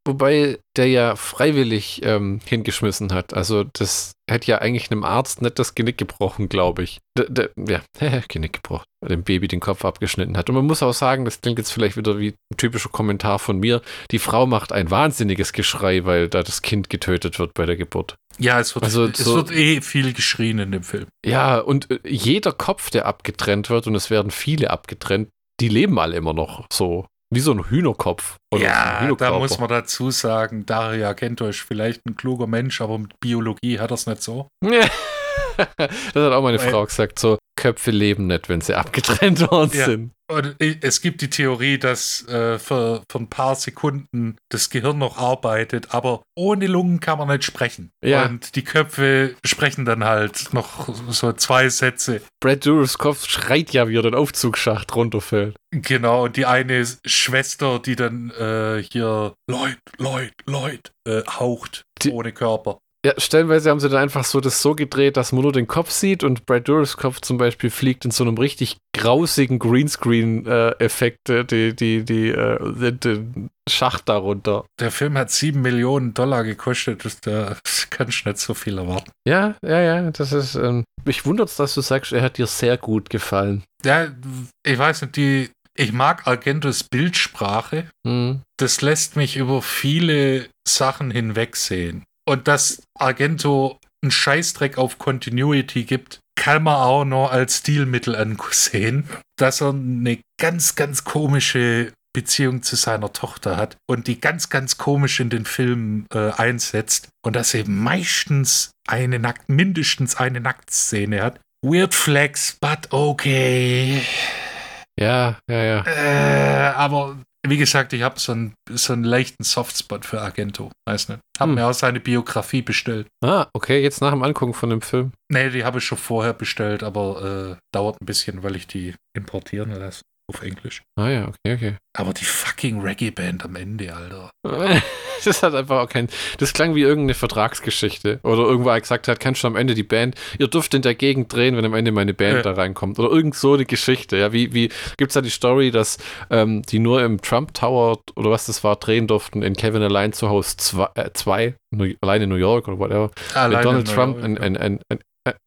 Wobei der ja freiwillig ähm, hingeschmissen hat. Also das hätte ja eigentlich einem Arzt nicht das Genick gebrochen, glaube ich. D ja, Genick gebrochen, weil dem Baby den Kopf abgeschnitten hat. Und man muss auch sagen, das klingt jetzt vielleicht wieder wie ein typischer Kommentar von mir. Die Frau macht ein wahnsinniges Geschrei, weil da das Kind getötet wird bei der Geburt. Ja, es wird, Also es so- wird eh viel geschrien in dem Film. Ja, und äh, jeder Kopf, der abgetrennt wird, und es werden viele abgetrennt, die leben alle immer noch so. Wie so ein Hühnerkopf. Oder ein ja, da muss man dazu sagen, Dario Argento ist vielleicht ein kluger Mensch, aber mit Biologie hat er es nicht so. das hat auch meine Weil- Frau gesagt, so Köpfe leben nicht, wenn sie abgetrennt worden Ja. sind. Und es gibt die Theorie, dass äh, für, für ein paar Sekunden das Gehirn noch arbeitet, aber ohne Lungen kann man nicht sprechen. Ja. Und die Köpfe sprechen dann halt noch so zwei Sätze. Brad Dourifs Kopf schreit ja, wie er den Aufzugsschacht runterfällt. Genau, und die eine Schwester, die dann äh, hier Lloyd, Lloyd, Lloyd äh, haucht, Die- ohne Körper. Ja, stellenweise haben sie dann einfach so das so gedreht, dass man nur den Kopf sieht und Brad Dourifs Kopf zum Beispiel fliegt in so einem richtig grausigen Greenscreen-Effekt, die, die, die, äh, den- Schacht darunter. Der Film hat sieben Millionen Dollar gekostet, das, da kannst du nicht so viel erwarten. Ja, ja, ja, das ist, ähm, mich wundert's, dass du sagst, er hat dir sehr gut gefallen. Ja, ich weiß nicht, die, ich mag Argentos Bildsprache. Hm. das lässt mich über viele Sachen hinwegsehen. Und dass Argento einen Scheißdreck auf Continuity gibt, kann man auch noch als Stilmittel ansehen. Dass er eine ganz, ganz komische Beziehung zu seiner Tochter hat und die ganz, ganz komisch in den Film äh, einsetzt und dass er meistens eine Nackt, mindestens eine Nacktszene hat. Weird Flex, but okay. Ja, ja, ja. Äh, aber wie gesagt, ich habe so einen, so einen leichten Softspot für Argento. Weiß nicht. Hab Hm. mir auch seine Biografie bestellt. Ah, okay, jetzt nach dem Angucken von dem Film. Nee, die habe ich schon vorher bestellt, aber äh, dauert ein bisschen, weil ich die importieren lasse. Auf Englisch. Ah ja, okay, okay. Aber die fucking Reggae-Band am Ende, Alter. Das hat einfach auch kein. Das klang wie irgendeine Vertragsgeschichte. Oder irgendwo er gesagt hat, kannst du am Ende die Band, ihr dürft in der Gegend drehen, wenn am Ende meine Band Ja. da reinkommt. Oder irgend so eine Geschichte. Ja, wie, wie gibt es da die Story, dass ähm, die nur im Trump Tower oder was das war, drehen durften in Kevin Allein zu Hause 2, äh, zwei, allein in New York oder whatever. Alleine wenn Donald Trump ein, York, ein, ein, ein,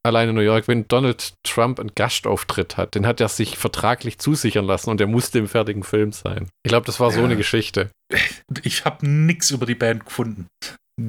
allein in New York, wenn Donald Trump einen Gastauftritt hat, den hat er sich vertraglich zusichern lassen und der musste im fertigen Film sein. Ich glaube, das war so Ja. eine Geschichte. Ich habe nichts über die Band gefunden.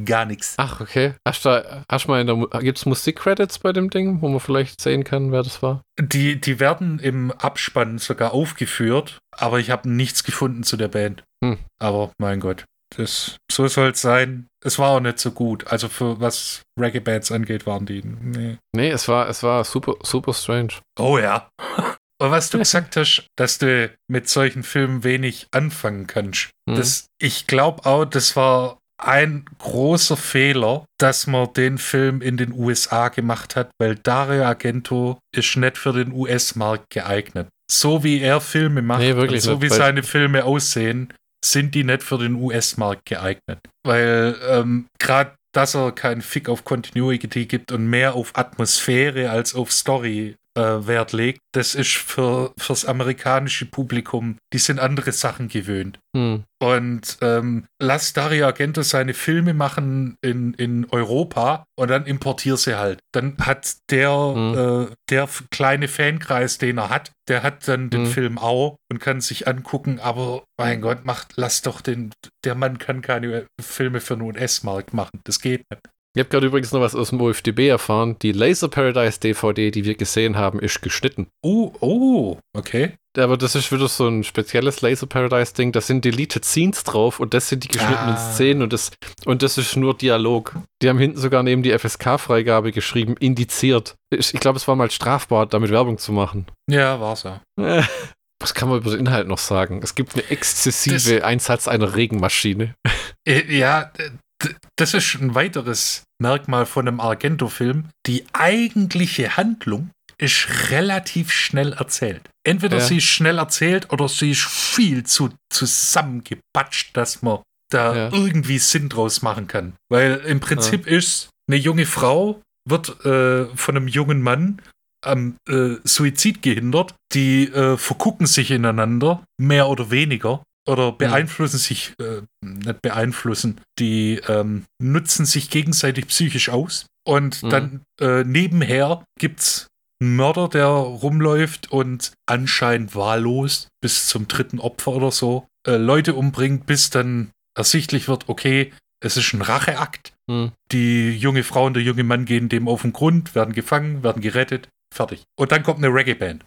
Gar nichts. Ach, okay. Hast du, hast du mal in der, gibt's Musikcredits bei dem Ding, wo man vielleicht sehen kann, wer das war? Die, die werden im Abspann sogar aufgeführt, aber ich habe nichts gefunden zu der Band. Hm. Aber mein Gott, das, so soll es sein. Es war auch nicht so gut. Also für was Reggae-Bands angeht, waren die. Nee. Nee, es war, es war super, super strange. Oh ja. Und was du gesagt hast, dass du mit solchen Filmen wenig anfangen kannst. Mhm. Das, ich glaube auch, das war ein großer Fehler, dass man den Film in den USA gemacht hat, weil Dario Argento ist nicht für den US-Markt geeignet. So wie er Filme macht Nee, so nicht, wie seine Filme aussehen, sind die nicht für den US-Markt geeignet. Weil ähm, gerade, dass er keinen Fick auf Continuity gibt und mehr auf Atmosphäre als auf Story äh, Wert legt, das ist für fürs amerikanische Publikum, die sind andere Sachen gewöhnt. Hm. Und ähm, lass Dario Argento seine Filme machen in, in Europa und dann importier sie halt. Dann hat der, Mhm. äh, der kleine Fankreis, den er hat, der hat dann den Mhm. Film auch und kann sich angucken, aber mein Gott, macht, lass doch den, der Mann kann keine Filme für den US-Markt machen. Das geht nicht. Ich habe gerade übrigens noch was aus dem OFDB erfahren. Die Laser Paradise DVD, die wir gesehen haben, ist geschnitten. Oh, oh, okay. Aber das ist wieder so ein spezielles Laser Paradise Ding. Da sind Deleted Scenes drauf und das sind die geschnittenen Ah. Szenen und das, und das ist nur Dialog. Die haben hinten sogar neben die FSK-Freigabe geschrieben, indiziert. Ich, ich glaube, es war mal strafbar, damit Werbung zu machen. Ja, war so. Was kann man über den Inhalt noch sagen? Es gibt eine exzessive Einsatz einer Regenmaschine. Äh, Ja, das ist ein weiteres Merkmal von einem Argento-Film. Die eigentliche Handlung ist relativ schnell erzählt. Entweder Ja. sie ist schnell erzählt oder sie ist viel zu zusammengepatscht, dass man da Ja. irgendwie Sinn draus machen kann. Weil im Prinzip ist eine junge Frau wird äh, von einem jungen Mann am äh, Suizid gehindert. Die äh, vergucken sich ineinander, mehr oder weniger. Oder beeinflussen sich, äh, nicht beeinflussen, die ähm, nutzen sich gegenseitig psychisch aus. Und Mhm. dann äh, nebenher gibt's einen Mörder, der rumläuft und anscheinend wahllos bis zum dritten Opfer oder so äh, Leute umbringt, bis dann ersichtlich wird, okay, es ist ein Racheakt. Hm. Die junge Frau und der junge Mann gehen dem auf den Grund, werden gefangen, werden gerettet, fertig. Und dann kommt eine Reggae-Band.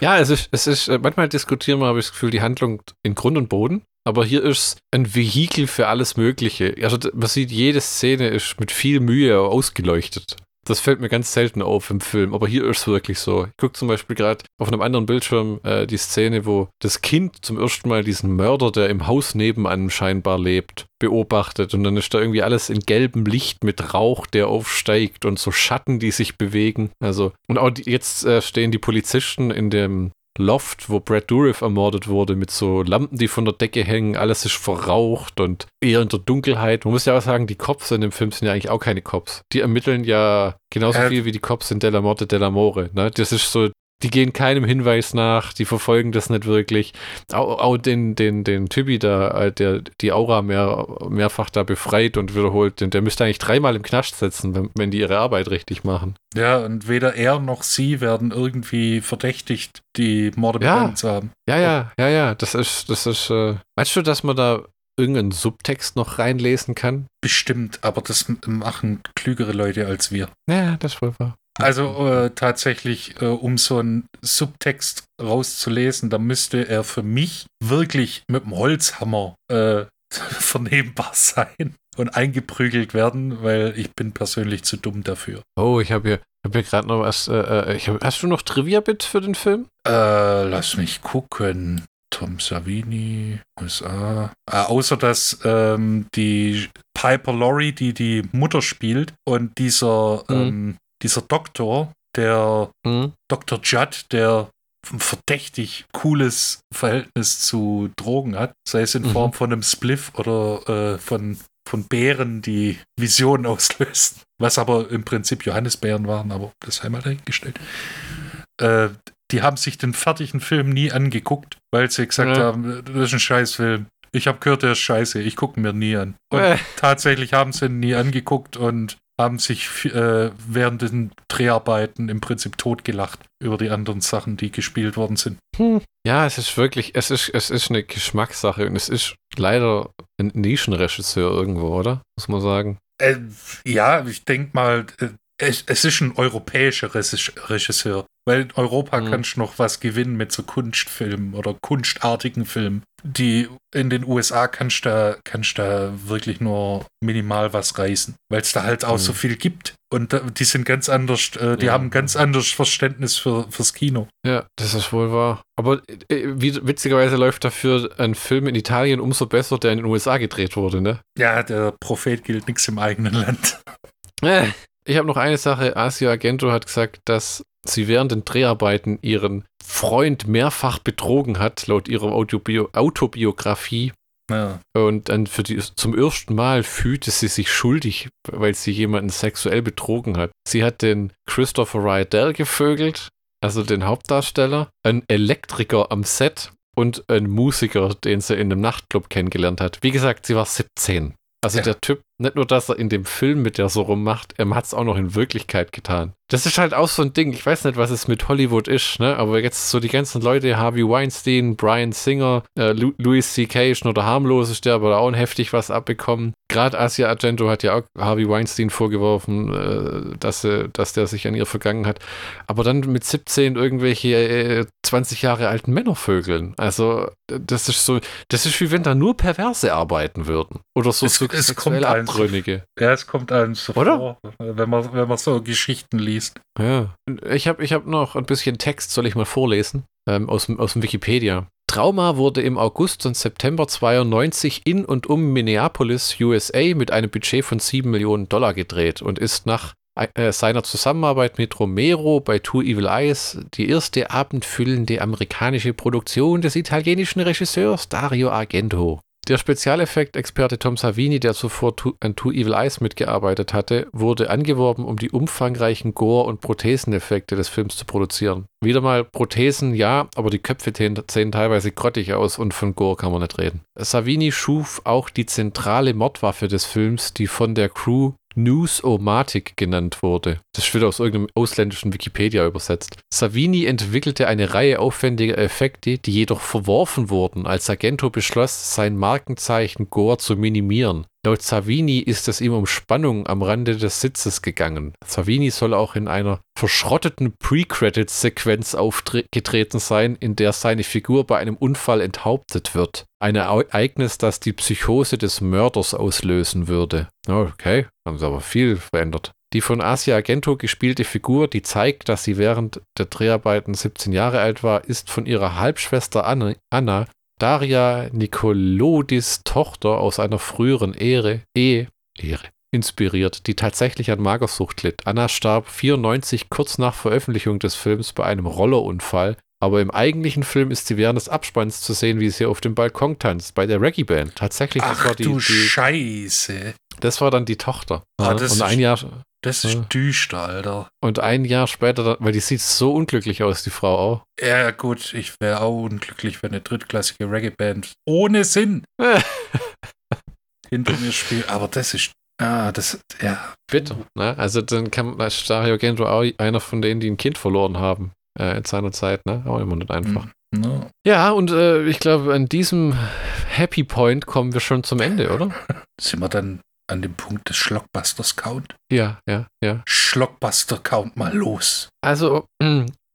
Ja, es ist, es ist, äh, manchmal diskutieren wir, habe ich das Gefühl, die Handlung in Grund und Boden. Aber hier ist ein Vehikel für alles Mögliche. Also man sieht, jede Szene ist mit viel Mühe ausgeleuchtet. Das fällt mir ganz selten auf im Film, aber hier ist es wirklich so. Ich gucke zum Beispiel gerade auf einem anderen Bildschirm äh, die Szene, wo das Kind zum ersten Mal diesen Mörder, der im Haus nebenan scheinbar lebt, beobachtet. Und dann ist da irgendwie alles in gelbem Licht mit Rauch, der aufsteigt und so Schatten, die sich bewegen. Also, und auch die, jetzt äh, stehen die Polizisten in dem Loft, wo Brad Dourif ermordet wurde, mit so Lampen, die von der Decke hängen, alles ist verraucht und eher in der Dunkelheit. Man muss ja auch sagen, die Cops in dem Film sind ja eigentlich auch keine Cops. Die ermitteln ja genauso Äh, viel wie die Cops in Della Morte Della More. Ne? Das ist so, die gehen keinem Hinweis nach, die verfolgen das nicht wirklich. Auch, auch den, den, den Typi da, äh, der die Aura mehr, mehrfach da befreit und wiederholt, der müsste eigentlich dreimal im Knast setzen, wenn, wenn die ihre Arbeit richtig machen. Ja, und weder er noch sie werden irgendwie verdächtigt, die Morde Ja. begangen zu haben. Ja, ja, ja, ja, das ist, das ist, äh, meinst du, dass man da irgendeinen Subtext noch reinlesen kann? Bestimmt, aber das machen klügere Leute als wir. Ja, das wohl wahr. Also äh, tatsächlich, äh, um so einen Subtext rauszulesen, da müsste er für mich wirklich mit dem Holzhammer äh, vernehmbar sein und eingeprügelt werden, weil ich bin persönlich zu dumm dafür. Oh, ich habe hier, hab hier gerade noch was, äh, äh, ich hab, hast du noch Trivia-Bit für den Film? Äh, lass mich gucken. Tom Savini, USA. Äh, außer dass ähm, die Piper Laurie, die die Mutter spielt, und dieser, Mhm. ähm, dieser Doktor, der Hm? Dr. Judd, der ein verdächtig cooles Verhältnis zu Drogen hat, sei es in Mhm. Form von einem Spliff oder äh, von, von Beeren, die Visionen auslösten. Was aber im Prinzip Johannisbeeren waren, aber das sei mal dahingestellt. Äh, die haben sich den fertigen Film nie angeguckt, weil sie gesagt Ja. haben, das ist ein Scheißfilm. Ich habe gehört, der ist scheiße, ich gucke mir nie an. Und Äh. tatsächlich haben sie ihn nie angeguckt und haben sich äh, während den Dreharbeiten im Prinzip totgelacht über die anderen Sachen, die gespielt worden sind. Hm. Ja, es ist wirklich, es ist, es ist eine Geschmackssache und es ist leider ein Nischenregisseur irgendwo, oder? Muss man sagen. Äh, ja, ich denke mal, äh, es, es ist ein europäischer Regis- Regisseur, weil in Europa Mhm. kannst du noch was gewinnen mit so Kunstfilmen oder kunstartigen Filmen. Die in den USA kannst du da, kannst da wirklich nur minimal was reißen, weil es da halt auch Mhm. so viel gibt. Und die sind ganz anders, äh, die Ja. haben ganz anderes Verständnis für, fürs Kino. Ja, das ist wohl wahr. Aber äh, witzigerweise läuft dafür ein Film in Italien umso besser, der in den USA gedreht wurde, ne? Ja, der Prophet gilt nichts im eigenen Land. Ich habe noch eine Sache. Asia Argento hat gesagt, dass sie während den Dreharbeiten ihren Freund mehrfach betrogen hat, laut ihrer Autobio Autobiografie. Ja. Und dann für die, zum ersten Mal fühlte sie sich schuldig, weil sie jemanden sexuell betrogen hat. Sie hat den Christopher Rydell gevögelt, also den Hauptdarsteller, einen Elektriker am Set und einen Musiker, den sie in einem Nachtclub kennengelernt hat. Wie gesagt, sie war 17. Also Ja. der Typ, nicht nur, dass er in dem Film mit der so rummacht, er hat es auch noch in Wirklichkeit getan. Das ist halt auch so ein Ding, ich weiß nicht, was es mit Hollywood ist, ne? aber jetzt so die ganzen Leute, Harvey Weinstein, Brian Singer, äh, Lu Louis C.K. ist nur der harmlose, der aber auch heftig was abbekommen. Gerade Asia Argento hat ja auch Harvey Weinstein vorgeworfen, äh, dass, er, dass der sich an ihr vergangen hat. Aber dann mit 17 irgendwelche äh, 20 Jahre alten Männer vögeln. Also, äh, das ist so, das ist wie wenn da nur Perverse arbeiten würden. Oder so Es- es kommt so- Abtrünnige. Ja, es kommt einem so Oder? vor, wenn man, wenn man so Geschichten liest. Ja. Ich habe ich hab noch ein bisschen Text, soll ich mal vorlesen, ähm, aus, dem- aus dem Wikipedia. Trauma wurde im August und September 92 in und um Minneapolis, USA mit einem Budget von 7 Millionen Dollar gedreht und ist nach äh, seiner Zusammenarbeit mit Romero bei Two Evil Eyes die erste abendfüllende amerikanische Produktion des italienischen Regisseurs Dario Argento. Der Spezialeffekt-Experte Tom Savini, der zuvor an Two Evil Eyes mitgearbeitet hatte, wurde angeworben, um die umfangreichen Gore- und Protheseneffekte des Films zu produzieren. Wieder mal Prothesen, ja, aber die Köpfe sehen teilweise grottig aus und von Gore kann man nicht reden. Savini schuf auch die zentrale Mordwaffe des Films, die von der Crew News-O-Matic genannt wurde. Das wird aus irgendeinem ausländischen Wikipedia übersetzt. Savini entwickelte eine Reihe aufwendiger Effekte, die jedoch verworfen wurden, als Argento beschloss, sein Markenzeichen Gore zu minimieren. Laut Savini ist es ihm um Spannung am Rande des Sitzes gegangen. Savini soll auch in einer verschrotteten Pre-Credits-Sequenz aufgetreten sein, in der seine Figur bei einem Unfall enthauptet wird. Ein Ereignis, das die Psychose des Mörders auslösen würde. Okay, haben sie aber viel verändert. Die von Asia Argento gespielte Figur, die zeigt, dass sie während der Dreharbeiten 17 Jahre alt war, ist von ihrer Halbschwester Anna, Daria Nikolodis Tochter aus einer früheren Ehre, Ehe, Ehre inspiriert, die tatsächlich an Magersucht litt. Anna starb 94 kurz nach Veröffentlichung des Films bei einem Rollerunfall, aber im eigentlichen Film ist sie während des Abspanns zu sehen, wie sie auf dem Balkon tanzt, bei der Reggae-Band. Tatsächlich, das Ach, war die, du die, Scheiße. Das war dann die Tochter. Ja, und ein Jahr, das ist ja. düster, Alter. Und ein Jahr später, weil die sieht so unglücklich aus, die Frau auch. Ja, gut, ich wäre auch unglücklich, wenn eine drittklassige Reggae-Band ohne Sinn hinter mir spielt. Aber das ist. Ah, das, ja. Bitte, ne? Also dann kann ist Dario Gento auch einer von denen, die ein Kind verloren haben äh, in seiner Zeit, ne? Auch immer nicht einfach. Mm, no. Ja, und äh, ich glaube, an diesem Happy Point kommen wir schon zum Ende, oder? Sind wir dann an dem Punkt des Schlockbusters Count. Ja, ja, ja. Schlockbuster Count mal los. Also,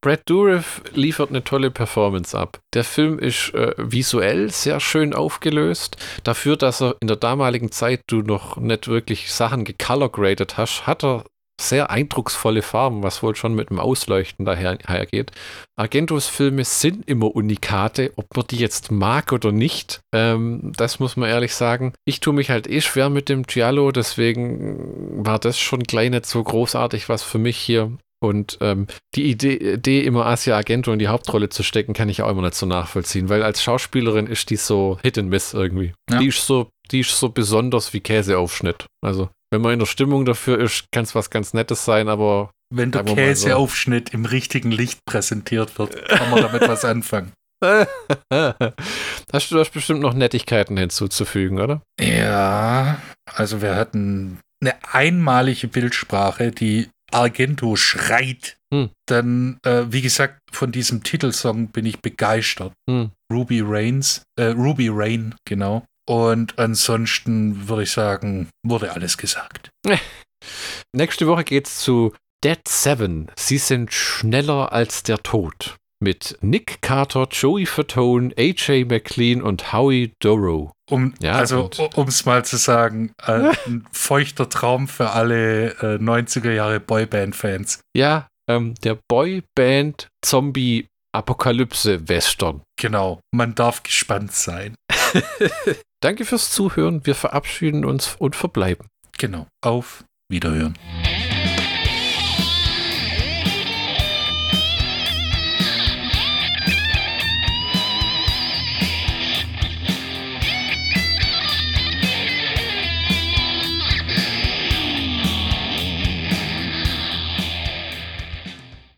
Brad Dourif liefert eine tolle Performance ab. Der Film ist äh, visuell sehr schön aufgelöst. Dafür, dass er in der damaligen Zeit du noch nicht wirklich Sachen gecolorgraded hast, hat er sehr eindrucksvolle Farben, was wohl schon mit dem Ausleuchten dahergeht. Argentos Filme sind immer Unikate, ob man die jetzt mag oder nicht, ähm, das muss man ehrlich sagen. Ich tue mich halt eh schwer mit dem Giallo, deswegen war das schon gleich nicht so großartig, was für mich hier. Und ähm, die Idee, Idee, immer Asia Argento in die Hauptrolle zu stecken, kann ich auch immer nicht so nachvollziehen, weil als Schauspielerin ist die so Hit and Miss irgendwie. Ja. Die ist so, die ist so besonders wie Käseaufschnitt. Also wenn man in der Stimmung dafür ist, kann es was ganz Nettes sein, aber. Wenn der Käseaufschnitt so. im richtigen Licht präsentiert wird, kann man damit was anfangen. Hast du da bestimmt noch Nettigkeiten hinzuzufügen, oder? Ja, also wir hatten eine einmalige Bildsprache, die Argento schreit. Hm. Dann, äh, wie gesagt, von diesem Titelsong bin ich begeistert. Hm. Ruby Rains, äh, Ruby Rain, genau. Und ansonsten würde ich sagen, wurde alles gesagt. Nächste Woche geht's zu Dead Seven. Sie sind schneller als der Tod. Mit Nick Carter, Joey Fatone, AJ McLean und Howie Dorough. Um, ja, also, um es mal zu sagen, äh, ein feuchter Traum für alle äh, 90er Jahre Boyband-Fans. Ja, ähm, der Boyband-Zombie Apokalypse-Western. Genau, man darf gespannt sein. Danke fürs Zuhören. Wir verabschieden uns und verbleiben. Genau. Auf Wiederhören.